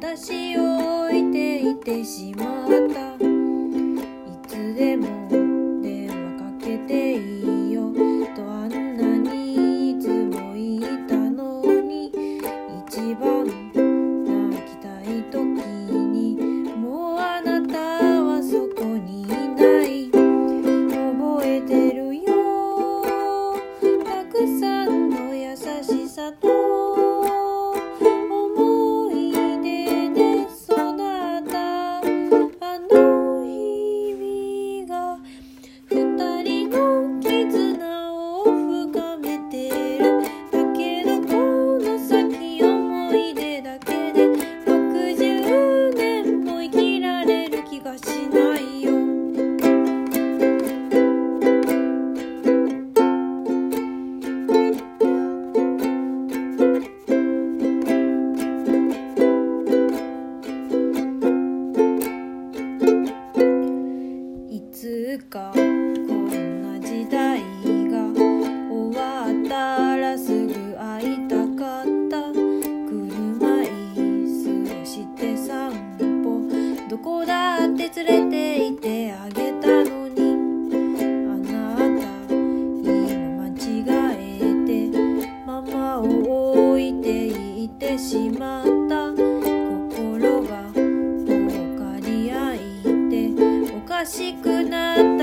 私を置いていてしまった。いつでもどこだって連れて行ってあげたのに。あなた今間違えてママを置いていってしまった。心が分かり合いておかしくなって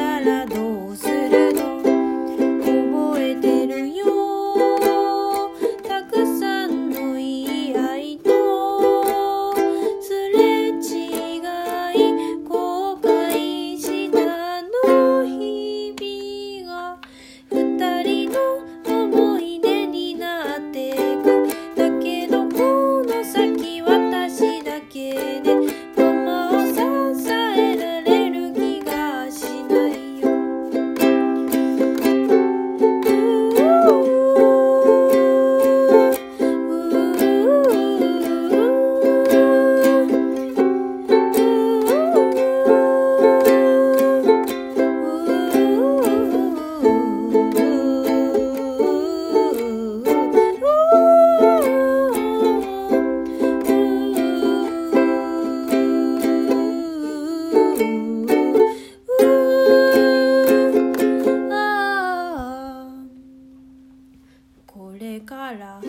これから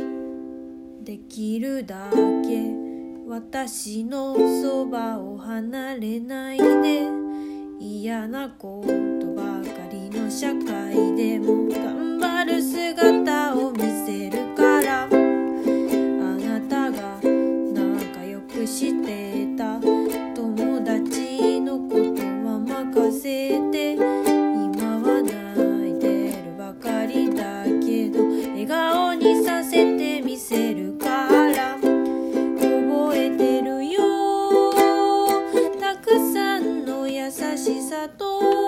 できるだけ私のそばを離れないで嫌なことばかりの社会でも頑張る姿を見せるから。あなたが仲良くしてとう。